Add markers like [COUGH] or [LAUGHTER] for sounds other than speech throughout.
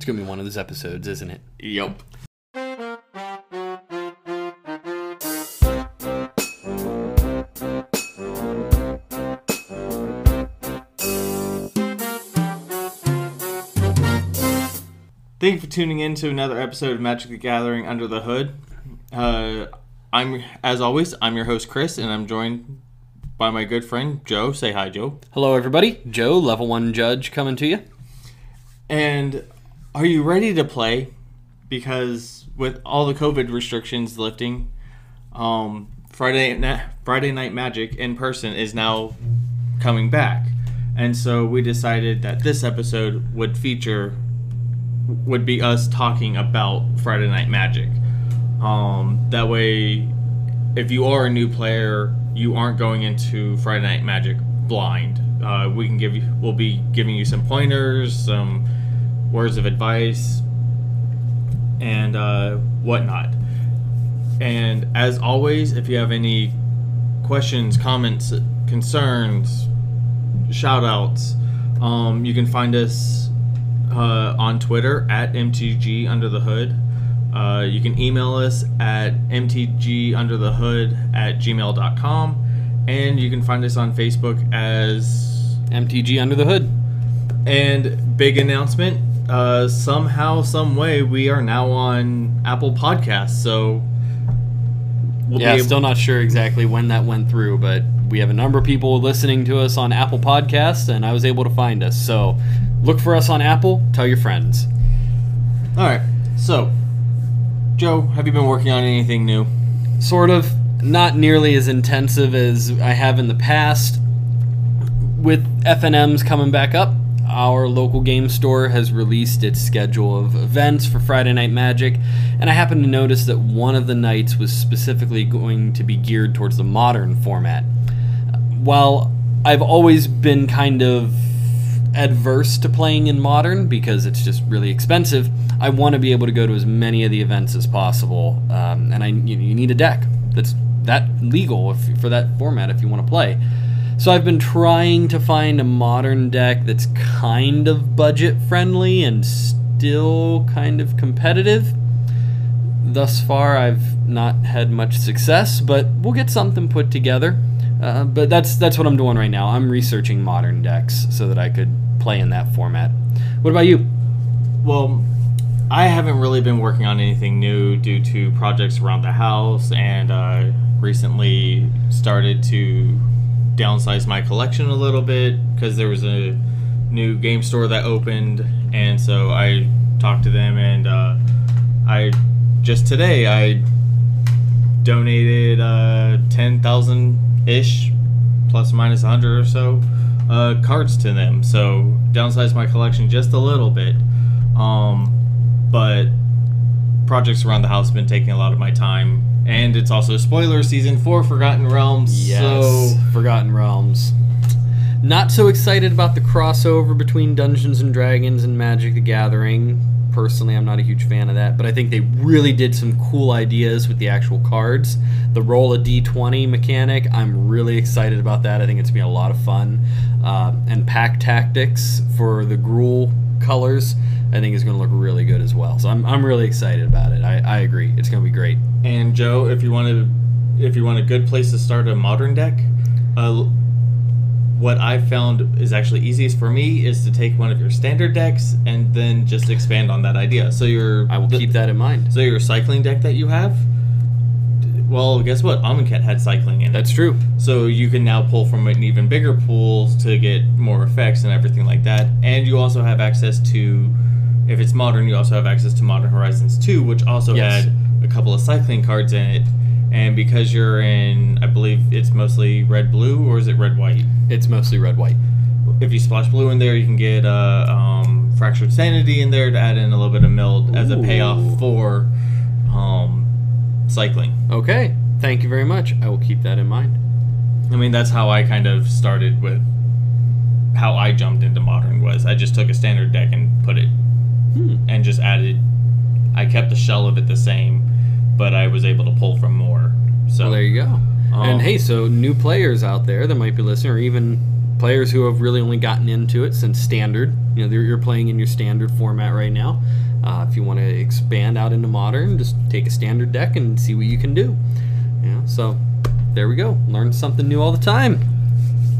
It's gonna be one of those episodes, isn't it? Yep. Thank you for tuning in to another episode of Magic the Gathering Under the Hood. Uh, I'm, as always, I'm your host Chris, and I'm joined by my good friend Joe. Say hi, Joe. Hello, everybody. Joe, level one judge, coming to you. And are you ready to play? Because with all the COVID restrictions lifting, um, Friday na- Friday Night Magic in person is now coming back, and so we decided that this episode would feature would be us talking about Friday Night Magic. Um, that way, if you are a new player, you aren't going into Friday Night Magic blind. Uh, we can give you, we'll be giving you some pointers, some words of advice, and uh, whatnot. And as always, if you have any questions, comments, concerns, shout outs, um, you can find us uh, on Twitter at MTG Under the Hood. Uh, you can email us at mtgunderthehood at gmail.com. And you can find us on Facebook as. MTG Under the Hood. And big announcement uh, somehow, some way, we are now on Apple Podcasts. So. We'll yeah, be able- still not sure exactly when that went through, but we have a number of people listening to us on Apple Podcasts, and I was able to find us. So look for us on Apple. Tell your friends. All right. So, Joe, have you been working on anything new? Sort of. Not nearly as intensive as I have in the past. With FNMs coming back up, our local game store has released its schedule of events for Friday Night Magic, and I happened to notice that one of the nights was specifically going to be geared towards the modern format. While I've always been kind of adverse to playing in modern because it's just really expensive, I want to be able to go to as many of the events as possible, um, and I you, you need a deck that's that legal if, for that format if you want to play. So I've been trying to find a modern deck that's kind of budget friendly and still kind of competitive. Thus far, I've not had much success, but we'll get something put together. Uh, but that's that's what I'm doing right now. I'm researching modern decks so that I could play in that format. What about you? Well, I haven't really been working on anything new due to projects around the house, and uh, recently started to downsize my collection a little bit because there was a new game store that opened, and so I talked to them, and uh, I just today I donated uh, ten thousand ish, plus minus hundred or so, uh, cards to them. So downsized my collection just a little bit. Um, but projects around the house have been taking a lot of my time, and it's also spoiler season for Forgotten Realms. So Forgotten Realms. Not so excited about the crossover between Dungeons and Dragons and Magic the Gathering. Personally, I'm not a huge fan of that, but I think they really did some cool ideas with the actual cards. The roll a d20 mechanic, I'm really excited about that. I think it's gonna be a lot of fun. Uh, and pack tactics for the Gruul colors, I think is gonna look really good as well. So I'm, I'm really excited about it. I, I agree. It's gonna be great. And Joe, if you want to, if you want a good place to start a modern deck, uh, what I've found is actually easiest for me is to take one of your standard decks and then just expand on that idea. So your I will the- keep that in mind. So your cycling deck that you have, well, guess what? Amonkhet had cycling in it. That's true. So you can now pull from an even bigger pool to get more effects and everything like that. And you also have access to, if it's modern, you also have access to Modern Horizons 2, which also Yes. had a couple of cycling cards in it. And because you're in, I believe it's mostly red blue, or is it red white? It's mostly red white. If you splash blue in there, you can get uh, um, Fractured Sanity in there to add in a little bit of mill as a payoff for um, cycling. Okay. Thank you very much. I will keep that in mind. I mean, that's how I kind of started with how I jumped into modern was I just took a standard deck and put it Hmm. and just added. I kept the shell of it the same, but I was able to pull from more. So Well, there you go. Um, and hey, so new players out there that might be listening, or even players who have really only gotten into it since standard, you know, you're playing in your standard format right now. Uh, if you want to expand out into modern, just take a standard deck and see what you can do. Yeah, so there we go. Learn something new all the time.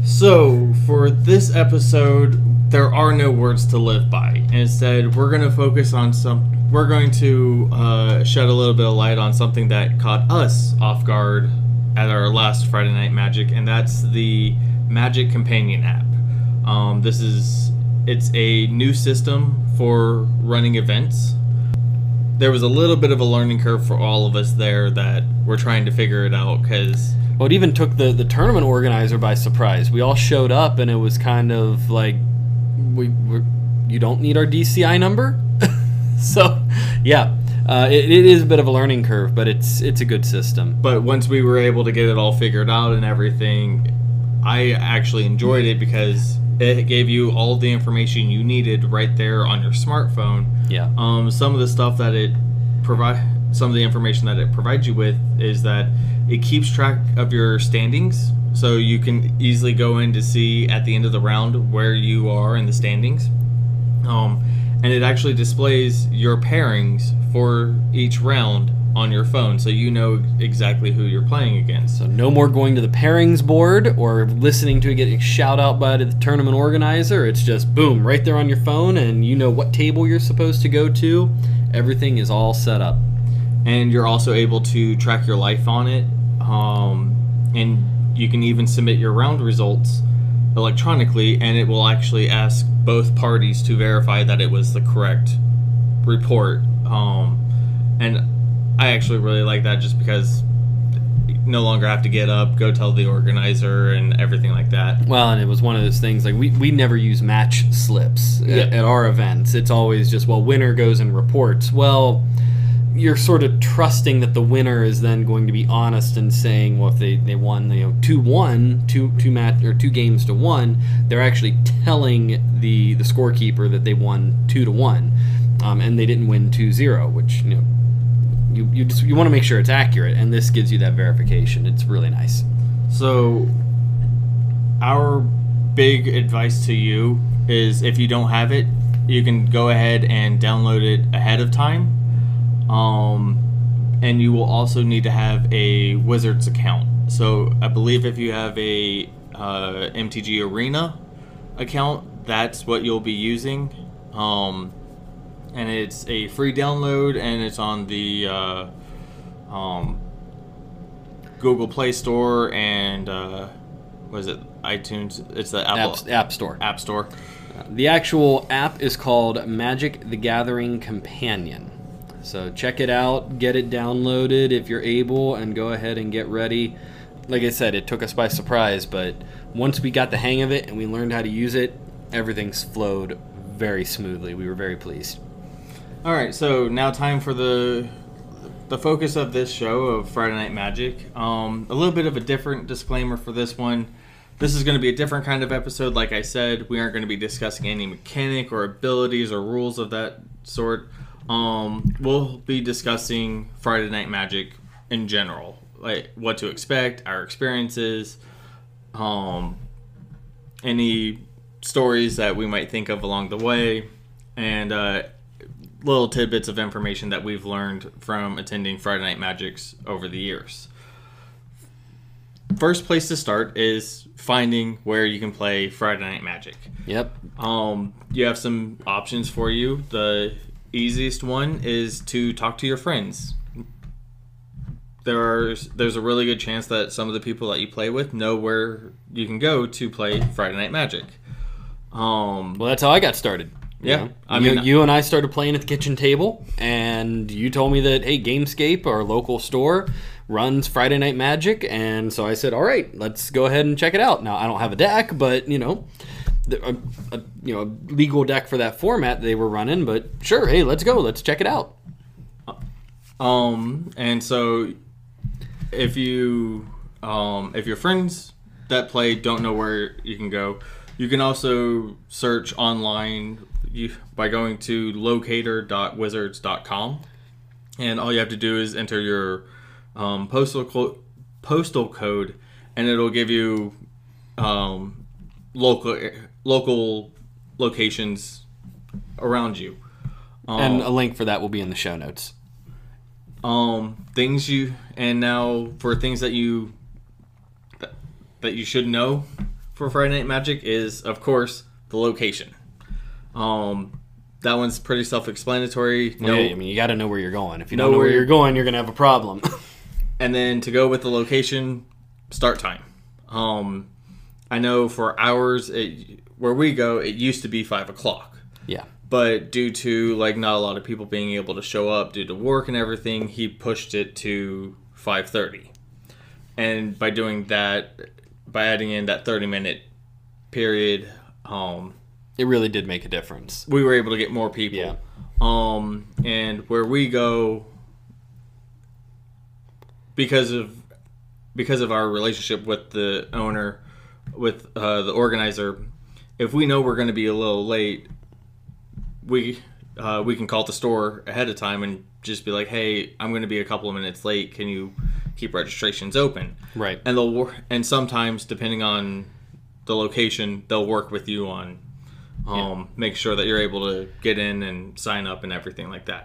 So, for this episode, there are no words to live by. Instead, we're going to focus on some. We're going to uh, shed a little bit of light on something that caught us off guard at our last Friday Night Magic, and that's the Magic Companion app. Um, this is it's a new system for running events. There was a little bit of a learning curve for all of us there that we're trying to figure it out because Well, it even took the, the tournament organizer by surprise. We all showed up, and it was kind of like, we we're, you don't need our DCI number. [LAUGHS] so, yeah, uh, it, it is a bit of a learning curve, but it's it's a good system. but once we were able to get it all figured out and everything, I actually enjoyed it because it gave you all the information you needed right there on your smartphone. Yeah. Um, some of the stuff that it provide, some of the information that it provides you with is that it keeps track of your standings, so you can easily go in to see at the end of the round where you are in the standings. Um, and it actually displays your pairings for each round on your phone, so you know exactly who you're playing against. So no more going to the pairings board or listening to it getting shout out by the tournament organizer. It's just boom, right there on your phone, and you know what table you're supposed to go to. Everything is all set up. and you're also able to track your life on it um, and you can even submit your round results electronically and it will actually ask both parties to verify that it was the correct report um, and i actually really like that just because no longer have to get up go tell the organizer and everything like that Well, and it was one of those things like we, we never use match slips Yeah. at, at our events. It's always just well, winner goes and reports. Well, you're sort of trusting that the winner is then going to be honest and saying, well, if they, they won, you know, two one, two two match or two games to one, they're actually telling the the scorekeeper that they won two to one, um, and they didn't win 2-0, which you know. You, you, just, you want to make sure it's accurate, and this gives you that verification. It's really nice. So, our big advice to you is if you don't have it, you can go ahead and download it ahead of time. Um, and you will also need to have a Wizards account. So, I believe if you have a uh, MTG Arena account, that's what you'll be using. Um, and it's a free download, and it's on the uh, um, Google Play Store and uh, what is it? iTunes. It's the Apple App, App Store. App Store. The actual app is called Magic the Gathering Companion. So check it out, get it downloaded if you're able, and go ahead and get ready. Like I said, it took us by surprise, but once we got the hang of it and we learned how to use it, everything's flowed very smoothly. We were very pleased. All right, so now time for the the focus of this show of Friday Night Magic. Um, a little bit of a different disclaimer for this one. This is going to be a different kind of episode. Like I said, we aren't going to be discussing any mechanic or abilities or rules of that sort. Um, we'll be discussing Friday Night Magic in general, like what to expect, our experiences, um, any stories that we might think of along the way, and uh, little tidbits of information that we've learned from attending Friday Night Magics over the years. First place to start is finding where you can play Friday Night Magic. Yep. Um, you have some options for you. The easiest one is to talk to your friends. There's there's a really good chance that some of the people that you play with know where you can go to play Friday Night Magic. Um, Well, that's how I got started. You Yeah, know? I you, mean- you and I started playing at the kitchen table, and you told me that hey, Gamescape, our local store, runs Friday Night Magic, and so I said, all right, let's go ahead and check it out. Now I don't have a deck, but you know, a, a, you know, a legal deck for that format they were running, but sure, hey, let's go, let's check it out. Um, and so if you um, if your friends that play don't know where you can go, you can also search online by going to locator.wizards.com, and all you have to do is enter your um, postal co- postal code, and it'll give you um, local local locations around you. and a link for that will be in the show notes. um things you and now for things that you that you should know for Friday Night Magic is of course the location. Um that one's pretty self-explanatory. No, Yeah, I mean, you got to know where you're going. If you Know don't know where where- you're going, you're gonna have a problem. [LAUGHS] and then to go with the location, start time. Um, I know for hours it, where we go, it used to be five o'clock, yeah. but due to like not a lot of people being able to show up due to work and everything, he pushed it to five thirty. And by doing that, by adding in that thirty minute period, um, It really did make a difference. we were able to get more people. Yeah. Um, and where we go, because of because of our relationship with the owner, with uh, the organizer, if we know we're going to be a little late, we uh, we can call the store ahead of time and just be like, "Hey, I'm going to be a couple of minutes late. Can you keep registrations open?" Right. and they'll wor- and sometimes depending on the location they'll work with you on um make sure that you're able to get in and sign up and everything like that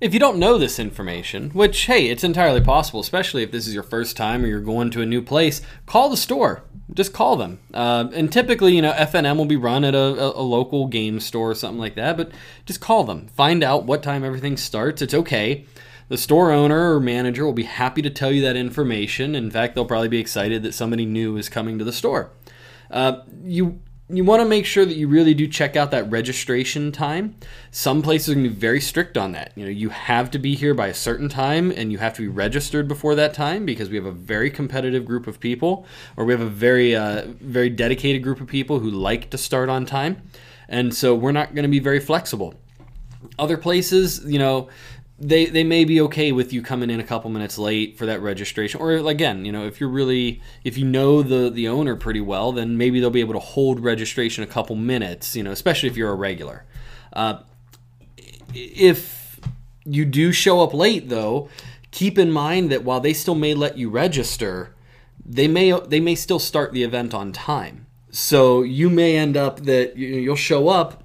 If you don't know this information, which hey, it's entirely possible, especially if this is your first time or you're going to a new place, call the store. Just call them. Uh, and typically, you know, FNM will be run at a, a, a local game store or something like that. But just call them. Find out what time everything starts. It's okay. The store owner or manager will be happy to tell you that information. In fact, they'll probably be excited that somebody new is coming to the store. Uh, you you want to make sure that you really do check out that registration time. Some places are going to be very strict on that. You know, you have to be here by a certain time and you have to be registered before that time because we have a very competitive group of people, or we have a very uh, very dedicated group of people who like to start on time, and so we're not going to be very flexible. Other places, you know, they they may be okay with you coming in a couple minutes late for that registration. Or again you know if you're really if you know the the owner pretty well then maybe they'll be able to hold registration a couple minutes you know especially if you're a regular. Uh, if you do show up late though keep in mind that while they still may let you register they may they may still start the event on time. So you may end up that you- you'll show up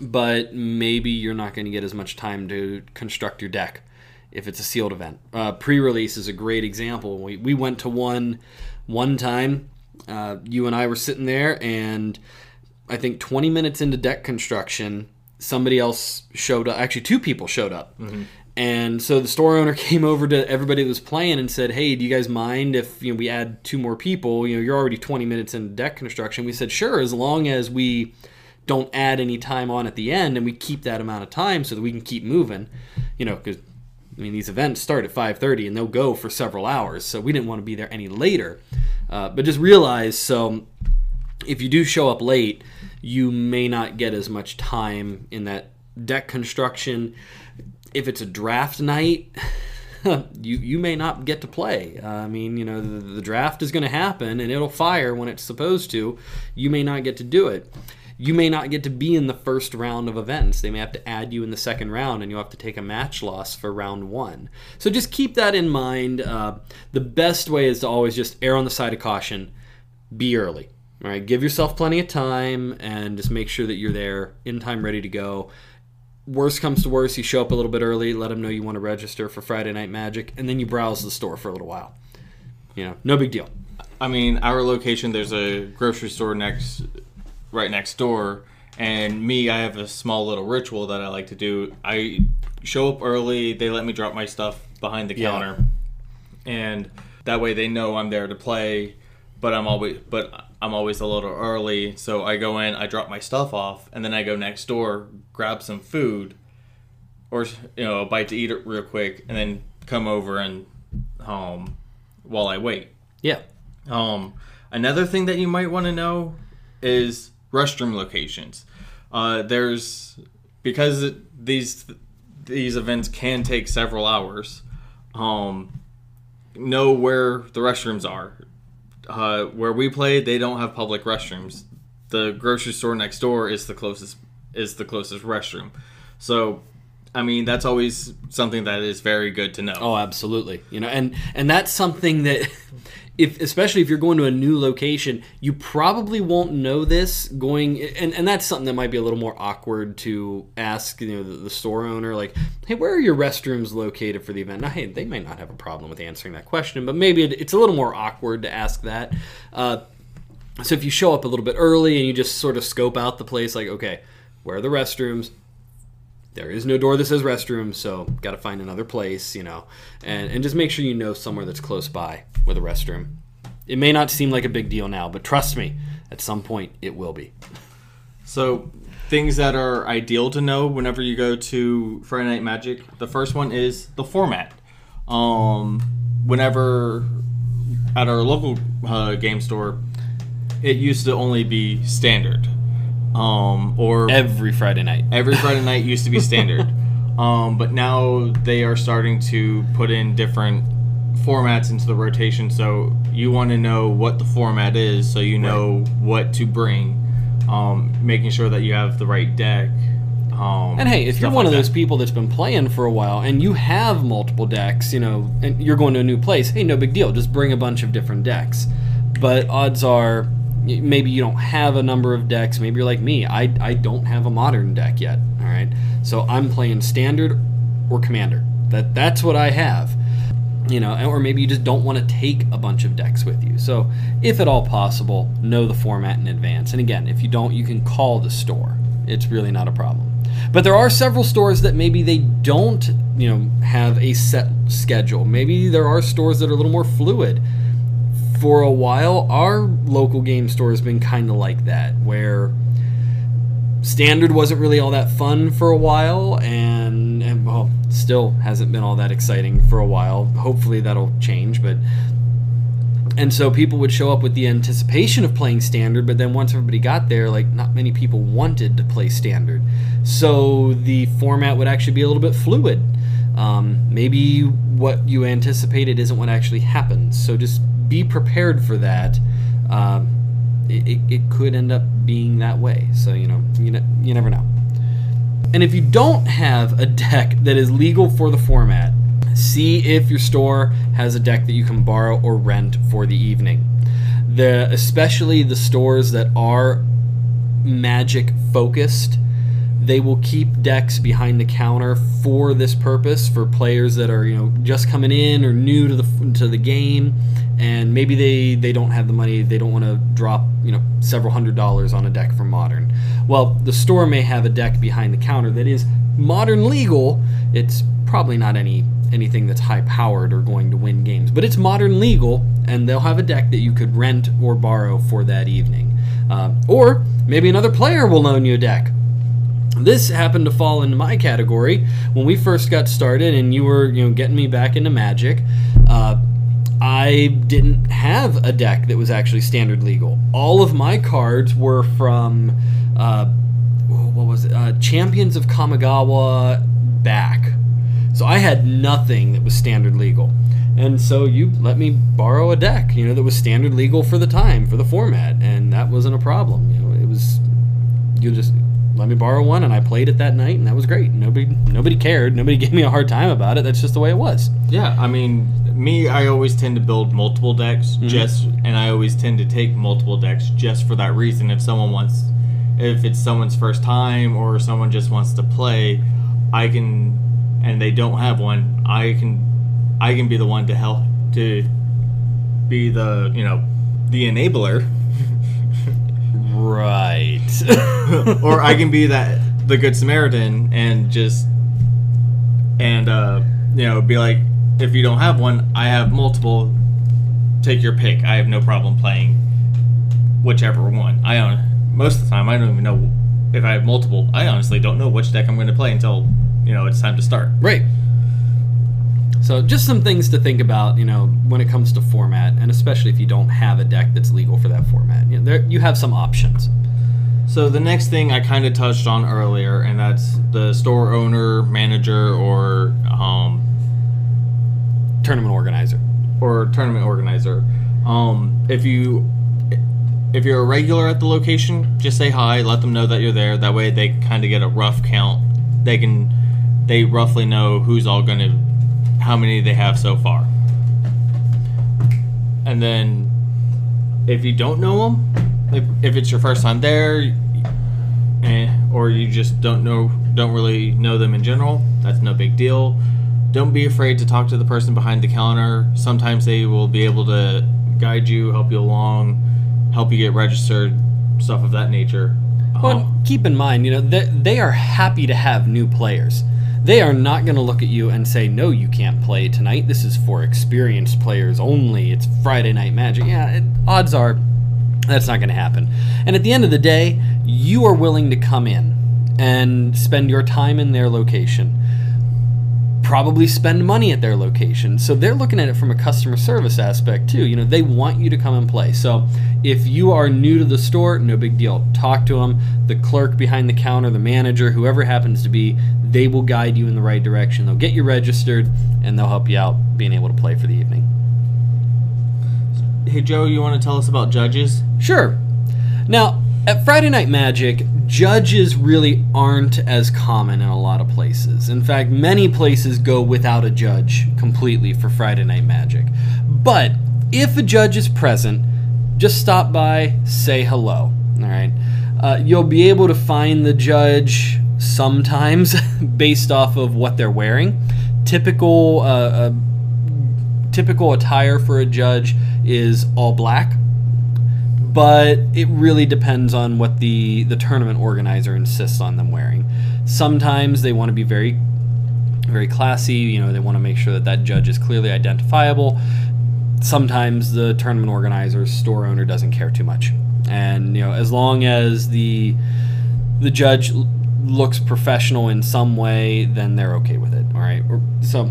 but maybe you're not going to get as much time to construct your deck if it's a sealed event. Uh, pre-release is a great example. We, we went to one one time. Uh, you and I were sitting there, and I think 20 minutes into deck construction, somebody else showed up. Actually, two people showed up. And so the store owner [LAUGHS] came over to everybody that was playing and said, "Hey, do you guys mind if you know we add two more people? You know, you're already 20 minutes into deck construction." We said, "Sure, as long as we don't add any time on at the end and we keep that amount of time so that we can keep moving you know because i mean these events start at 5.30 and they'll go for several hours so we didn't want to be there any later uh, but just realize so if you do show up late you may not get as much time in that deck construction if it's a draft night [LAUGHS] you you may not get to play. Uh, I mean, you know, the, the draft is going to happen and it'll fire when it's supposed to. You may not get to do it. You may not get to be in the first round of events. They may have to add you in the second round, and you'll have to take a match loss for round one. So just keep that in mind. Uh, the best way is to always just err on the side of caution. Be early. All right, give yourself plenty of time, and just make sure that you're there in time, ready to go worst comes to worst, you show up a little bit early, let them know you want to register for Friday Night Magic, and then you browse the store for a little while. You know, no big deal. I mean, our location there's a grocery store next, right next door, and me, I have a small little ritual that I like to do. I show up early. They let me drop my stuff behind the Yeah. counter, and that way they know I'm there to play. But I'm always, but I'm always a little early, so I go in, I drop my stuff off, and then I go next door, grab some food, or you know, a bite to eat it real quick, and then come over and home while I wait. Yeah. Um, another thing that you might want to know is restroom locations. Uh, there's because these these events can take several hours. Um, know where the restrooms are. Uh, where we play, they don't have public restrooms. The grocery store next door is the closest is the closest restroom. So I mean, that's always something that is very good to know. Oh, absolutely. You know, and and that's something that [LAUGHS] if especially if you're going to a new location, you probably won't know this going and, and that's something that might be a little more awkward to ask, you know, the, the store owner like, "Hey, where are your restrooms located for the event?" Now, hey, they might not have a problem with answering that question, but maybe it, it's a little more awkward to ask that. Uh, so if you show up a little bit early and you just sort of scope out the place like, "Okay, where are the restrooms?" There is no door that says restroom, so got to find another place, you know, and, and just make sure you know somewhere that's close by with a restroom. It may not seem like a big deal now, but trust me, at some point it will be. So, things that are ideal to know whenever you go to Friday Night Magic. The first one is the format. Um, whenever at our local uh, game store, it used to only be standard um, or every Friday night. Every Friday night used to be standard, [LAUGHS] um, but now they are starting to put in different formats into the rotation. So you want to know what the format is, so you know right. what to bring. Um, making sure that you have the right deck. Um, and hey, if you're one like of those that. people that's been playing for a while and you have multiple decks, you know, and you're going to a new place, hey, no big deal. Just bring a bunch of different decks. But odds are maybe you don't have a number of decks. Maybe you're like me. I, I don't have a modern deck yet. All right. So I'm playing standard or commander. That that's what I have. You know, or maybe you just don't want to take a bunch of decks with you. So, if at all possible, know the format in advance. And again, if you don't, you can call the store. It's really not a problem. But there are several stores that maybe they don't, you know, have a set schedule. Maybe there are stores that are a little more fluid for a while, our local game store has been kind of like that, where standard wasn't really all that fun for a while, and, and well, still hasn't been all that exciting for a while. Hopefully, that'll change, but and so people would show up with the anticipation of playing standard but then once everybody got there like not many people wanted to play standard so the format would actually be a little bit fluid um, maybe what you anticipated isn't what actually happens so just be prepared for that. Um, it, it, it, could end up being that way. So, you know, you, ne- you never know. And if you don't have a deck that is legal for the format, see if your store has a deck that you can borrow or rent for the evening. The especially the stores that are magic focused they will keep decks behind the counter for this purpose for players that are you know just coming in or new to the to the game. And maybe they they don't have the money they don't want to drop you know several hundred dollars on a deck from modern. Well the store may have a deck behind the counter that is modern legal. It's probably not any anything that's high powered or going to win games but it's modern legal and they'll have a deck that you could rent or borrow for that evening. Uh, or maybe another player will loan you a deck this happened to fall into my category when we first got started and you were you know getting me back into magic uh, I didn't have a deck that was actually standard legal. All of my cards were from, uh, what was it? Uh, Champions of Kamigawa back. So I had nothing that was standard legal. And so you let me borrow a deck, you know, that was standard legal for the time, for the format, and that wasn't a problem. You know, it was you just let me borrow one and I played it that night and that was great. Nobody nobody cared. Nobody [LAUGHS] gave me a hard time about it. That's just the way it was. Yeah, I mean, me, I always tend to build multiple decks mm-hmm. just, and I always tend to take multiple decks just for that reason. If someone wants, if it's someone's first time or someone just wants to play, I can, and they don't have one, I can, I can be the one to help to be the you know the enabler. Right. [LAUGHS] or I can be that the good Samaritan and just and uh you know be like if you don't have one, I have multiple. Take your pick. I have no problem playing whichever one. I own most of the time I don't even know if I have multiple. I honestly don't know which deck I'm going to play until you know it's time to start. Right. So just some things to think about, you know, when it comes to format, and especially if you don't have a deck that's legal for that format. You know, there you have some options. So the next thing I kind of touched on earlier, and that's the store owner, manager, or um, tournament organizer or tournament organizer. Um, if you if you're a regular at the location, just say hi. Let them know that you're there. That way, they kind of get a rough count. They can they roughly know who's all going to, how many they have so far. And then if you don't know them, if, if it's your first time there, eh, or you just don't know, don't really know them in general, that's no big deal. Don't be afraid to talk to the person behind the counter. Sometimes they will be able to guide you, help you along, help you get registered, stuff of that nature. Well, Um, keep in mind, you know, they, they are happy to have new players. They are not going to look at you and say, no, you can't play tonight. This is for experienced players only. It's Friday Night Magic. Yeah, it, odds are that's not going to happen. And at the end of the day, you are willing to come in and spend your time in their location. Probably spend money at their location. So they're looking at it from a customer service aspect too. You know, they want you to come and play. So if you are new to the store, no big deal. Talk to them. The clerk behind the counter, the manager, whoever happens to be, they will guide you in the right direction. They'll get you registered and they'll help you out being able to play for the evening. hey, Joe, you want to tell us about judges? Sure. Now, at Friday Night Magic, judges really aren't as common in a lot of places. In fact, many places go without a judge completely for Friday Night Magic. But if a judge is present, just stop by, say hello. All right. Uh, you'll be able to find the judge sometimes [LAUGHS] based off of what they're wearing. Typical uh, uh, typical attire for a judge is all black but it really depends on what the the tournament organizer insists on them wearing. Sometimes they want to be very very classy, you know, they want to make sure that that judge is clearly identifiable. Sometimes the tournament organizer, store owner doesn't care too much. And you know, as long as the the judge looks professional in some way, then they're okay with it, all right? So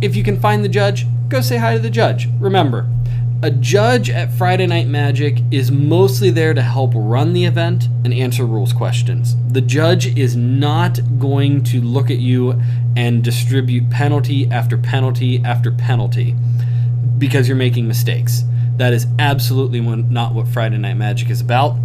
if you can find the judge, go say hi to the judge. Remember, a judge at Friday Night Magic is mostly there to help run the event and answer rules questions. The judge is not going to look at you and distribute penalty after penalty after penalty because you're making mistakes. That is absolutely not what Friday Night Magic is about.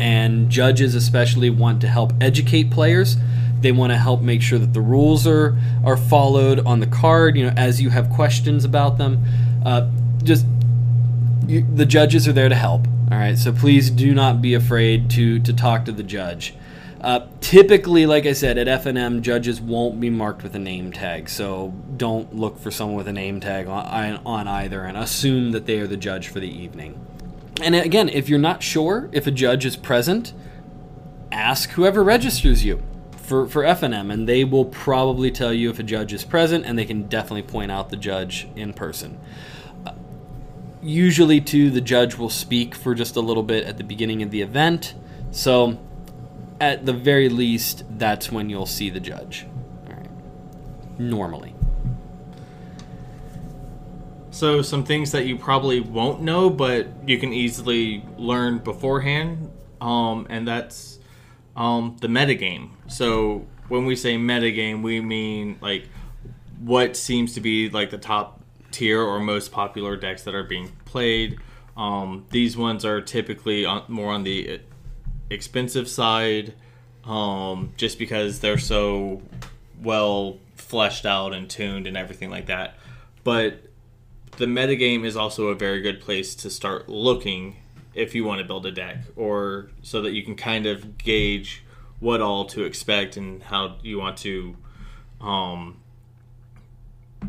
And judges, especially, want to help educate players. They want to help make sure that the rules are, are followed on the card, you know, as you have questions about them. Uh, just you, the judges are there to help. All right, so please do not be afraid to to talk to the judge. Uh, typically, like I said, at FNM, judges won't be marked with a name tag, so don't look for someone with a name tag on, on either and assume that they are the judge for the evening. And again, if you're not sure if a judge is present, ask whoever registers you for, for FNM, and they will probably tell you if a judge is present, and they can definitely point out the judge in person usually too the judge will speak for just a little bit at the beginning of the event so at the very least that's when you'll see the judge right. normally So, some things that you probably won't know, but you can easily learn beforehand, um, and that's um, the metagame. So, when we say metagame, we mean like what seems to be like the top tier or most popular decks that are being played. Um, these ones are typically on, more on the expensive side, um, just because they're so well fleshed out and tuned and everything like that. But the metagame is also a very good place to start looking if you want to build a deck, or so that you can kind of gauge what all to expect and how you want to um,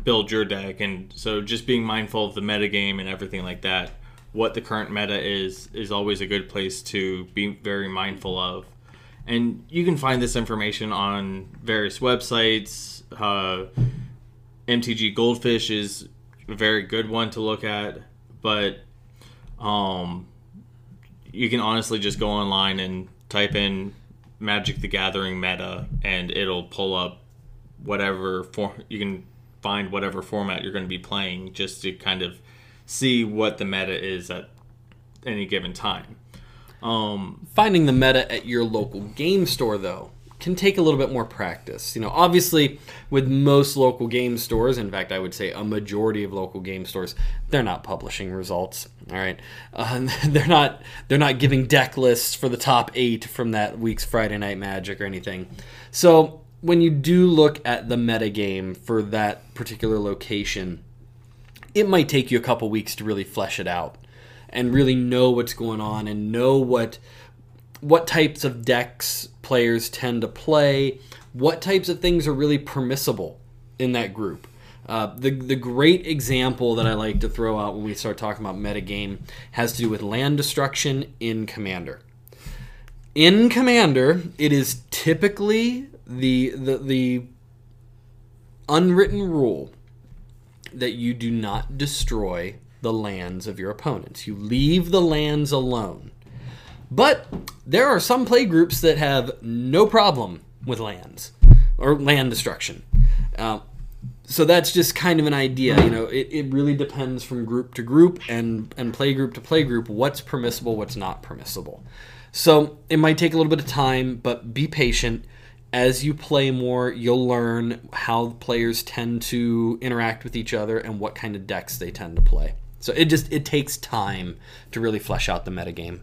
build your deck. And so, just being mindful of the metagame and everything like that, what the current meta is, is always a good place to be very mindful of. And you can find this information on various websites. Uh, MTG Goldfish is a very good one to look at, but um, you can honestly just go online and type in Magic the Gathering meta, and it'll pull up whatever form you can find whatever format you're going to be playing, just to kind of see what the meta is at any given time. Um, finding the meta at your local game store though can take a little bit more practice. You know obviously with most local game stores in fact i would say a majority of local game stores they're not publishing results all right? Uh, [LAUGHS] they're not they're not giving deck lists for the top eight from that week's friday night magic or anything. So when you do look at the metagame for that particular location, it might take you a couple weeks to really flesh it out and really know what's going on and know what what types of decks players tend to play, what types of things are really permissible in that group. Uh, the, the great example that I like to throw out when we start talking about metagame has to do with land destruction in Commander. In Commander, it is typically the, the, the unwritten rule that you do not destroy the lands of your opponents. You leave the lands alone. But there are some play groups that have no problem with lands or land destruction. Uh, so that's just kind of an idea. You know, it, it really depends from group to group and, and play group to play group what's permissible, what's not permissible. So it might take a little bit of time, but be patient. As you play more, you'll learn how players tend to interact with each other and what kind of decks they tend to play. So it just it takes time to really flesh out the metagame.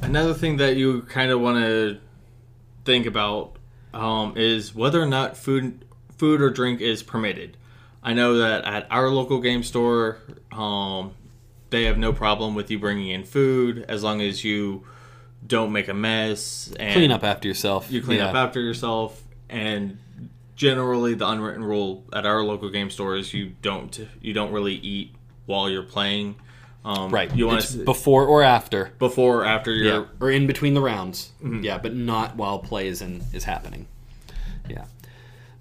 Another thing that you kind of want to think about um, is whether or not food food or drink is permitted. I know that at our local game store, um, they have no problem with you bringing in food as long as you don't make a mess and Clean up after yourself. you clean Yeah. up after yourself and generally the unwritten rule at our local game store is you don't you don't really eat while you're playing um, Right. you want to before or after. before or after Yeah. Or in between the rounds. Mm-hmm. Yeah, but not while play is in, is happening. Yeah.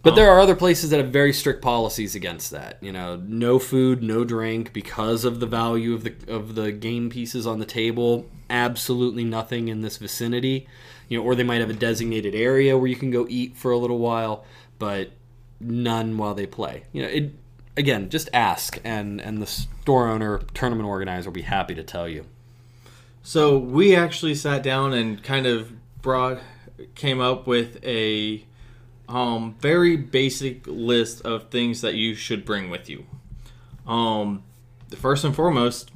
But there um, are other places that have very strict policies against that. You know, no food, no drink because of the value of the of the game pieces on the table. Absolutely nothing in this vicinity. You know, or they might have a designated area where you can go eat for a little while, but none while they play. You know, it again, just ask and and the store owner, tournament organizer will be happy to tell you. So we actually sat down and kind of brought came up with a um, very basic list of things that you should bring with you. Um, first and foremost,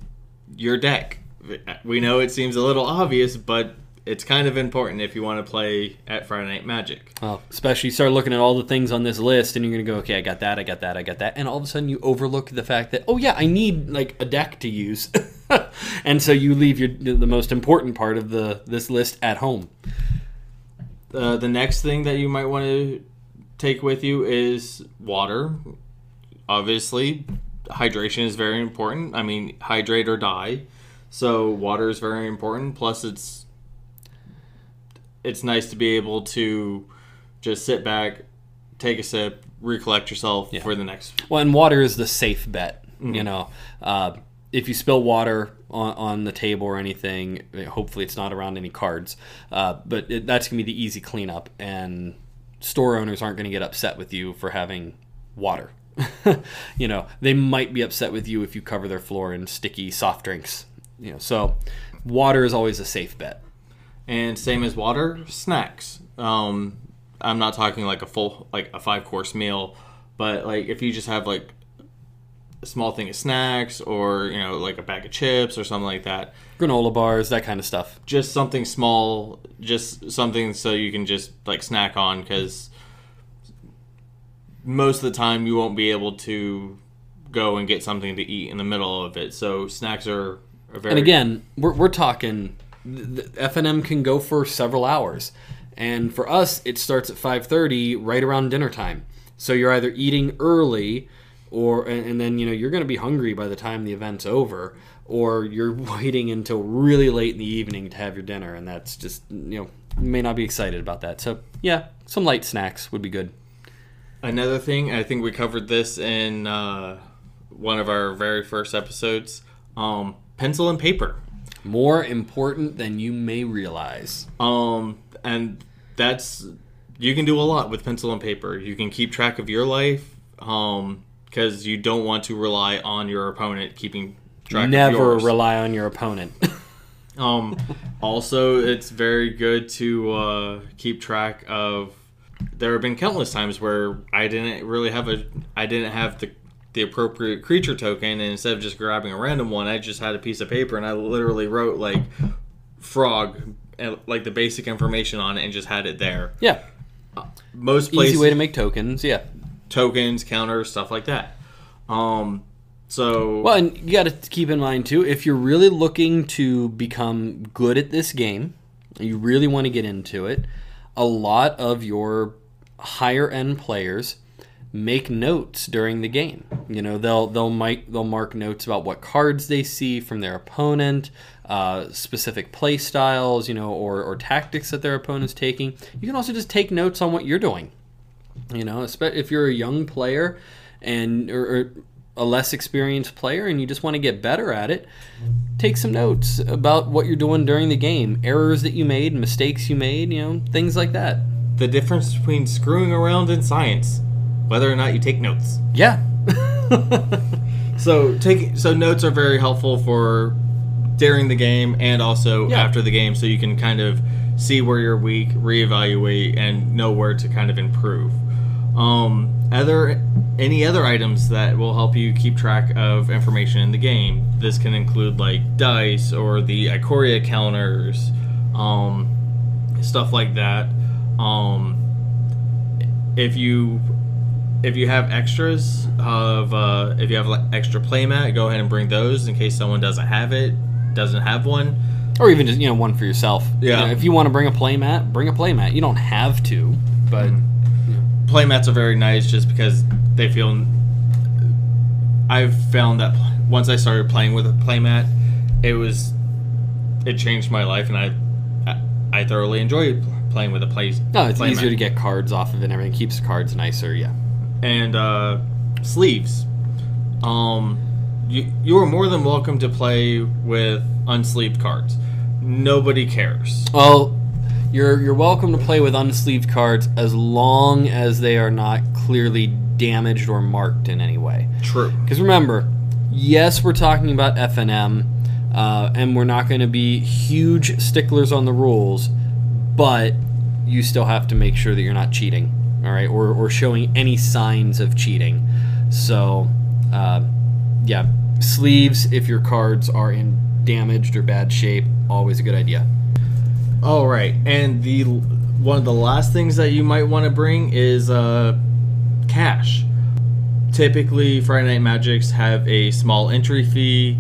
your deck. We know it seems a little obvious, but it's kind of important if you want to play at Friday Night Magic. Well, especially you start looking at all the things on this list, and you're going to go, okay, I got that, I got that, I got that, and all of a sudden you overlook the fact that, oh yeah, I need like a deck to use, [LAUGHS] and so you leave your the most important part of the this list at home. Uh, the next thing that you might want to take with you is water. Obviously, hydration is very important. I mean, hydrate or die. So water is very important. Plus, it's it's nice to be able to just sit back, take a sip, recollect yourself for the next. Well, and water is the safe bet. You know, uh, if you spill water on, on the table or anything, hopefully it's not around any cards. Uh, but it, that's gonna be the easy cleanup, and store owners aren't gonna get upset with you for having water. [LAUGHS] you know, they might be upset with you if you cover their floor in sticky soft drinks. You know, so water is always a safe bet. And same as water, snacks. Um, I'm not talking like a full, like a five course meal, but like if you just have like a small thing of snacks or, you know, like a bag of chips or something like that, Granola bars, that kind of stuff. just something small, just something so you can just like snack on because most of the time you won't be able to go and get something to eat in the middle of it. So snacks are, are very And again, we're, we're talking the FNM can go for several hours, and for us, it starts at five thirty, right around dinner time. So you're either eating early, or and, and then you know you're going to be hungry by the time the event's over, or you're [LAUGHS] waiting until really late in the evening to have your dinner, and that's just you know you may not be excited about that. So yeah, some light snacks would be good. Another thing, I think we covered this in uh, one of our very first episodes. Um, pencil and paper, More important than you may realize. um, and that's you can do a lot with pencil and paper. You can keep track of your life, um, because you don't want to rely on your opponent keeping track. of Never rely on your opponent. [LAUGHS] Um, also, it's very good to uh, keep track of. There have been countless times where I didn't really have a, I didn't have the the appropriate creature token, and instead of just grabbing a random one, I just had a piece of paper and I literally wrote like frog, and, like the basic information on it, and just had it there. yeah. most places Easy way to make tokens. Yeah. Tokens, counters, stuff like that. Um, so Well, and you got to keep in mind too, if you're really looking to become good at this game, you really want to get into it. A lot of your higher end players make notes during the game. You know, they'll they'll might they'll mark notes about what cards they see from their opponent, uh, specific play styles, you know, or or tactics that their opponent's taking. You can also just take notes on what you're doing. You know, if you're a young player and or, or a less experienced player and you just want to get better at it, take some notes about what you're doing during the game, errors that you made, mistakes you made, you know, things like that. the difference between screwing around and science, whether or not you take notes. Yeah. [LAUGHS] So take so notes are very helpful for during the game and also Yeah. after the game, so you can kind of see where you're weak, reevaluate, and know where to kind of improve. Um, other any other items that will help you keep track of information in the game. This can include like dice or the Ikoria counters, um, stuff like that. Um, if you if you have extras of uh, if you have like extra playmat, go ahead and bring those in case someone doesn't have it, doesn't have one. Or even just, you know, one for yourself. Yeah. You know, if you want to bring a playmat, bring a playmat. You don't have to, but Playmats are very nice just because they feel. I've found that once I started playing with a playmat, it was it changed my life, and I I, I thoroughly enjoy playing with a play. no, it's easier to get cards off of it and everything. Keeps cards nicer, yeah. and uh, sleeves. Um, you you are more than welcome to play with unsleeved cards. Nobody cares. Well, you're you're welcome to play with unsleeved cards as long as they are not clearly damaged or marked in any way. True. Because remember, yes, we're talking about FNM, uh, and we're not going to be huge sticklers on the rules, but you still have to make sure that you're not cheating, all right, or, or showing any signs of cheating. So, uh, yeah, sleeves if your cards are in damaged or bad shape, always a good idea. All right, and the one of the last things that you might want to bring is uh, cash. Typically, Friday Night Magics have a small entry fee.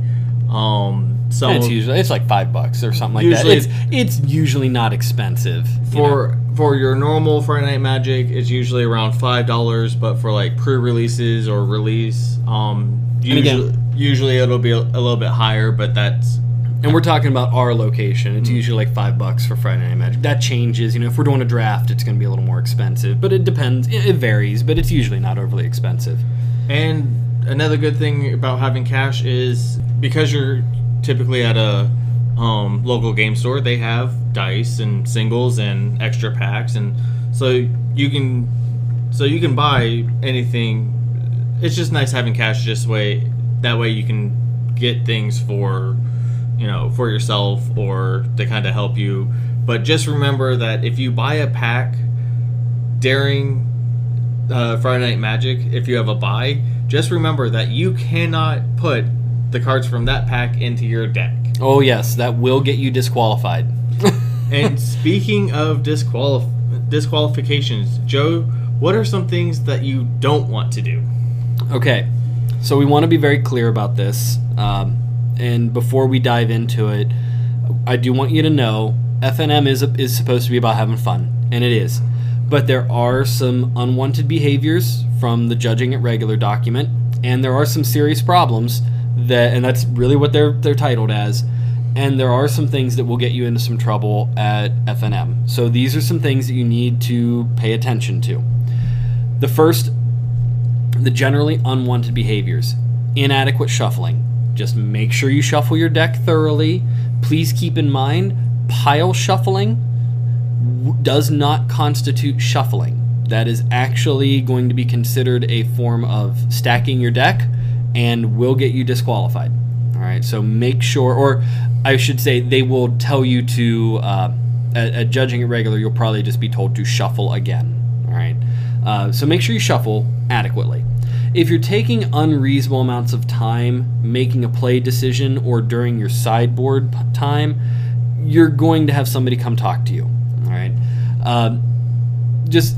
Um, some it's usually it's like five bucks or something like Usually that. It's it's usually not expensive you know. for for your normal Friday Night Magic, it's usually around five dollars. But for like pre-releases or release, um, And again- usually it'll be a, a little bit higher. But that's And we're talking about our location. It's usually like five bucks for Friday Night Magic. That changes. You know, if we're doing a draft, it's going to be a little more expensive. But it depends. It it varies, but it's usually not overly expensive. And another good thing about having cash is because you're typically at a um, local game store, they have dice and singles and extra packs, and so you can so you can buy anything. It's just nice having cash just way that way you can get things for you know for yourself or to kind of help you. But just remember that if you buy a pack during uh, Friday Night Magic, if you have a buy, just remember that you cannot put the cards from that pack into your deck. Oh yes, that will get you disqualified. [LAUGHS] And speaking of disqualif- disqualifications, Joe, what are some things that you don't want to do? Okay, so we want to be very clear about this. Um, and before we dive into it, I do want you to know FNM is is supposed to be about having fun, and it is. But there are some unwanted behaviors from the judging at regular document, and there are some serious problems that, and that's really what they're they're titled as. And there are some things that will get you into some trouble at FNM. So these are some things that you need to pay attention to. The first the generally unwanted behaviors. Inadequate shuffling. Just make sure you shuffle your deck thoroughly. Please keep in mind pile shuffling w- does not constitute shuffling. That is actually going to be considered a form of stacking your deck and will get you disqualified. All right so make sure or i should say they will tell you to uh, at, at Judging at Regular you'll probably just be told to shuffle again. All right uh, so make sure you shuffle adequately. If you're taking unreasonable amounts of time making a play decision or during your sideboard time, you're going to have somebody come talk to you. All right. Um, just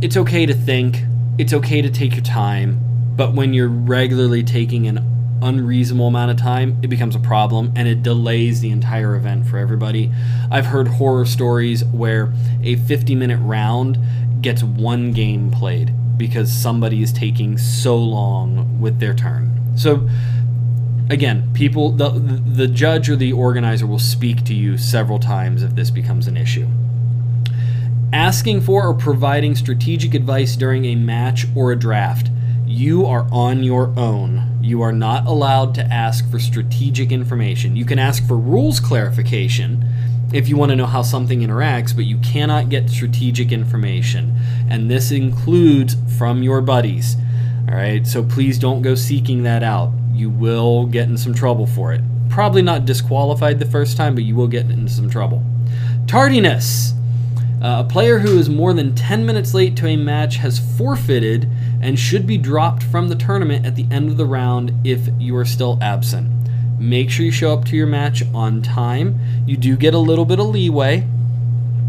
it's okay to think, it's okay to take your time, but when you're regularly taking an unreasonable amount of time, it becomes a problem and it delays the entire event for everybody. I've heard horror stories where a 50 minute round gets one game played because somebody is taking so long with their turn. So again, people the the judge or the organizer will speak to you several times if this becomes an issue. Asking for or providing strategic advice during a match or a draft. You are on your own. You are not allowed to ask for strategic information. You can ask for rules clarification if you want to know how something interacts, but you cannot get strategic information. And this includes from your buddies. All right, so please don't go seeking that out. You will get in some trouble for it. Probably not disqualified the first time, but you will get into some trouble. Tardiness. Uh, a player who is more than 10 minutes late to a match has forfeited and should be dropped from the tournament at the end of the round if you are still absent. Make sure you show up to your match on time. You do get a little bit of leeway,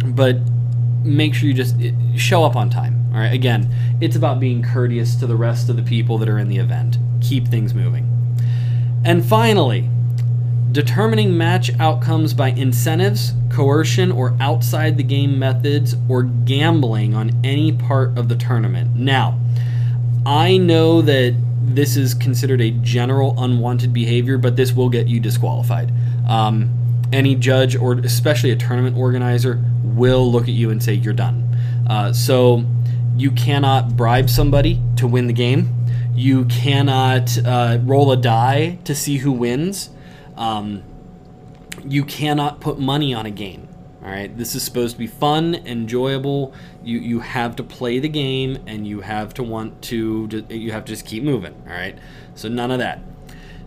but make sure you just eh, show up on time. All right, again, it's about being courteous to the rest of the people that are in the event. Keep things moving. And finally, determining match outcomes by incentives, coercion, or outside the game methods, or gambling on any part of the tournament. Now, I know that this is considered a general unwanted behavior, but this will get you disqualified. Um, any judge, or especially a tournament organizer, will look at you and say you're done. Uh, so you cannot bribe somebody to win the game. You cannot uh, roll a die to see who wins. Um, you cannot put money on a game. All right, this is supposed to be fun, enjoyable. You you have to play the game, and you have to want to. You have to just keep moving. All right, so none of that.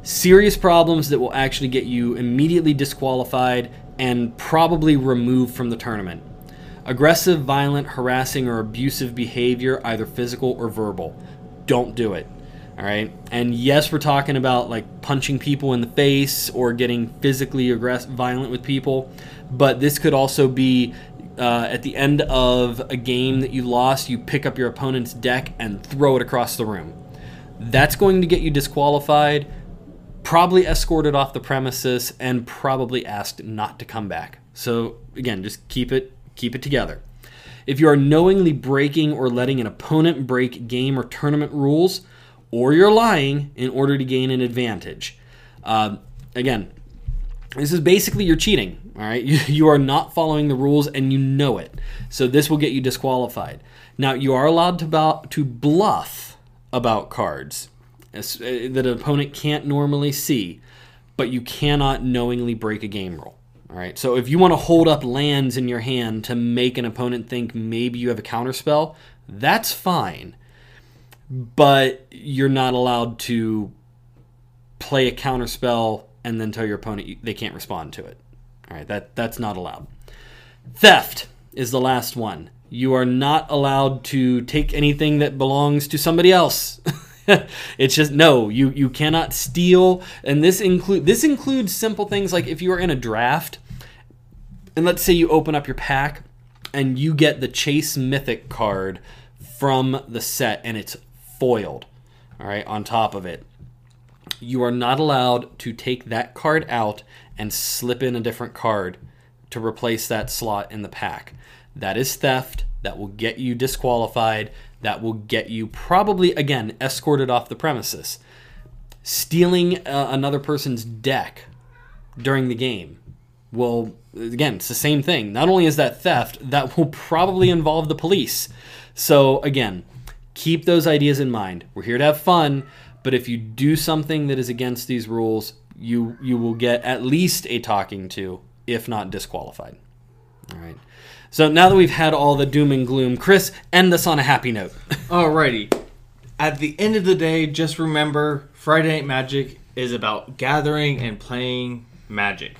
Serious problems that will actually get you immediately disqualified and probably removed from the tournament. Aggressive, violent, harassing, or abusive behavior, either physical or verbal. Don't do it. All right. And yes, we're talking about like punching people in the face or getting physically aggressive, violent with people, but this could also be uh, at the end of a game that you lost, you pick up your opponent's deck and throw it across the room. That's going to get you disqualified, probably escorted off the premises, and probably asked not to come back. So again, just keep it keep it together. If you are knowingly breaking or letting an opponent break game or tournament rules, or you're lying in order to gain an advantage. Uh, again, this is basically you're cheating. All right, [LAUGHS] you, you are not following the rules and you know it. So this will get you disqualified. Now you are allowed to to bluff about cards uh, that an opponent can't normally see, but you cannot knowingly break a game rule. All right. So if you want to hold up lands in your hand to make an opponent think maybe you have a counterspell, that's fine but you're not allowed to play a counter spell and then tell your opponent they can't respond to it. All right, that that's not allowed. Theft is the last one. You are not allowed to take anything that belongs to somebody else. [LAUGHS] it's just no, you you cannot steal and this include this includes simple things like if you are in a draft and let's say you open up your pack and you get the Chase Mythic card from the set and it's foiled, all right, on top of it. You are not allowed to take that card out and slip in a different card to replace that slot in the pack. That is theft. That will get you disqualified. That will get you probably, again, escorted off the premises. Stealing uh, another person's deck during the game will, again, it's the same thing. Not only is that theft, that will probably involve the police. So, again, keep those ideas in mind. We're here to have fun, but if you do something that is against these rules, you you will get at least a talking to, if not disqualified. All right. So now that we've had all the doom and gloom, Chris, end us on a happy note. [LAUGHS] Alrighty. At the end of the day, just remember Friday Night Magic is about gathering and playing magic.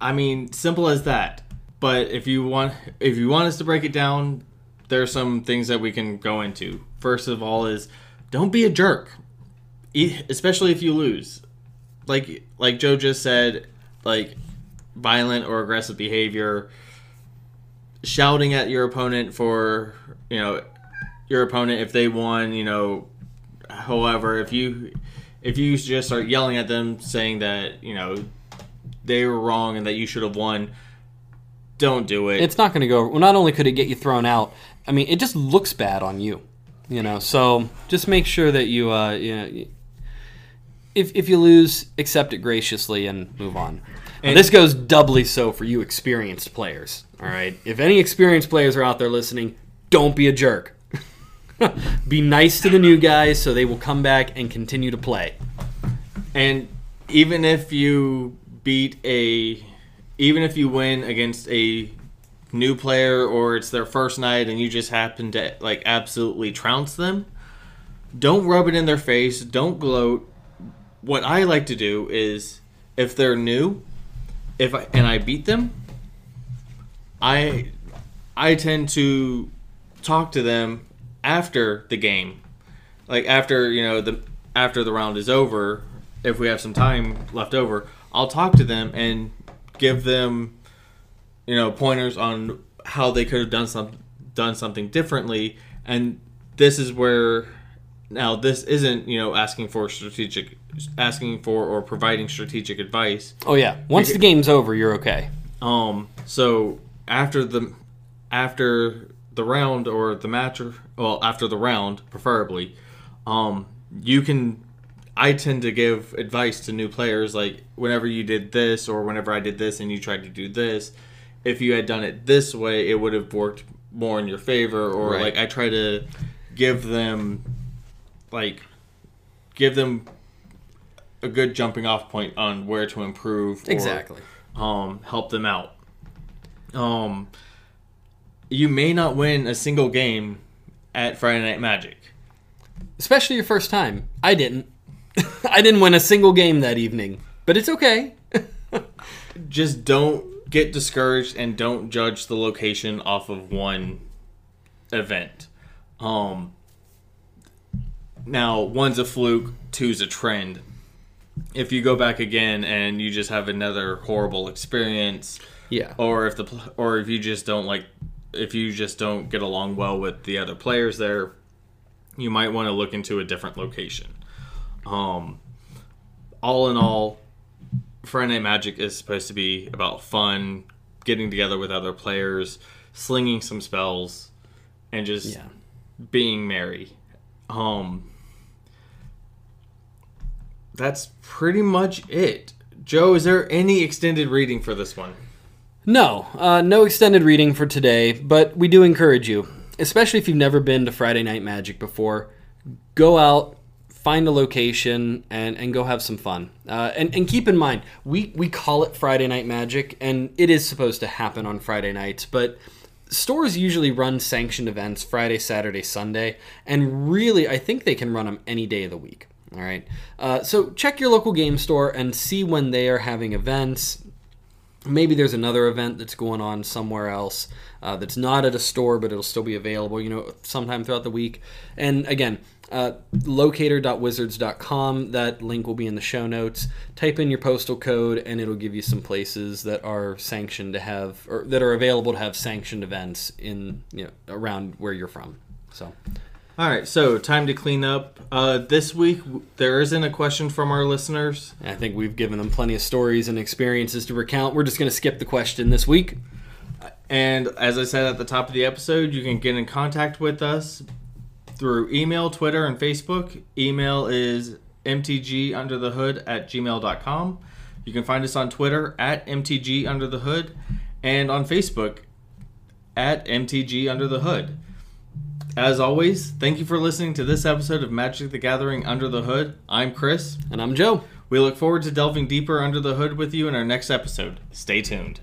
I mean, simple as that. But if you want if you want us to break it down, there are some things that we can go into first of all is don't be a jerk, especially if you lose. Like like Joe just said, like violent or aggressive behavior, shouting at your opponent for you know your opponent if they won. You know, however, if you if you just start yelling at them saying that you know they were wrong and that you should have won, don't do it. It's not going to go. Well, not only could it get you thrown out, I mean, it just looks bad on you. You know, so just make sure that you, uh, you know, if if you lose, accept it graciously and move on. And this goes doubly so for you experienced players. All right, if any experienced players are out there listening, don't be a jerk. [LAUGHS] be nice to the new guys so they will come back and continue to play. And even if you beat a even if you win against a new player or it's their first night and you just happen to like absolutely trounce them, don't rub it in their face, don't gloat. What I like to do is if they're new, if I, and I beat them, I I tend to talk to them after the game. Like after, you know, the after the round is over, if we have some time left over, I'll talk to them and give them you know pointers on how they could have done some done something differently and this is where now this isn't you know asking for strategic asking for or providing strategic advice Oh yeah, once the game's over, you're okay. um so after the after the round or the match or well after the round preferably um you can I tend to give advice to new players like whenever you did this or whenever I did this and you tried to do this, if you had done it this way, it would have worked more in your favor or Right. like I try to give them like give them a good jumping off point on where to improve or, Exactly. um help them out. Um you may not win a single game at Friday Night Magic. Especially your first time. I didn't. [LAUGHS] I didn't win a single game that evening, but it's okay. [LAUGHS] just don't get discouraged and don't judge the location off of one event. Um now one's a fluke, two's a trend. If you go back again and you just have another horrible experience yeah. or if the pl- or if you just don't like if you just don't get along well with the other players there, you might want to look into a different location. Um, all in all, Friday Magic is supposed to be about fun, getting together with other players, slinging some spells, and just Yeah. being merry. Um, that's pretty much it. Joe, is there any extended reading for this one? No, uh, no extended reading for today, but we do encourage you, especially if you've never been to Friday Night Magic before, go out, find a location, and, and go have some fun. Uh, and, and keep in mind, we, we call it Friday Night Magic, and it is supposed to happen on Friday nights, but stores usually run sanctioned events Friday, Saturday, Sunday, and really, I think they can run them any day of the week. All right. Uh, so check your local game store and see when they are having events. Maybe there's another event that's going on somewhere else uh, that's not at a store but it'll still be available you know sometime throughout the week. And again uh, locator.wizards.com that link will be in the show notes. Type in your postal code and it'll give you some places that are sanctioned to have or that are available to have sanctioned events in you know around where you're from. So All right, so time to clean up. Uh, this week, there isn't a question from our listeners. i think we've given them plenty of stories and experiences to recount we're just going to skip the question this week And as I said at the top of the episode, you can get in contact with us through email, Twitter, and Facebook. Email is mtg under the hood at gmail.com. You can find us on Twitter at mtg under the hood and on Facebook at mtg under the hood. As always, thank you for listening to this episode of Magic the Gathering Under the Hood. I'm Chris. and i'm joe We look forward to delving deeper under the hood with you in our next episode. Stay tuned.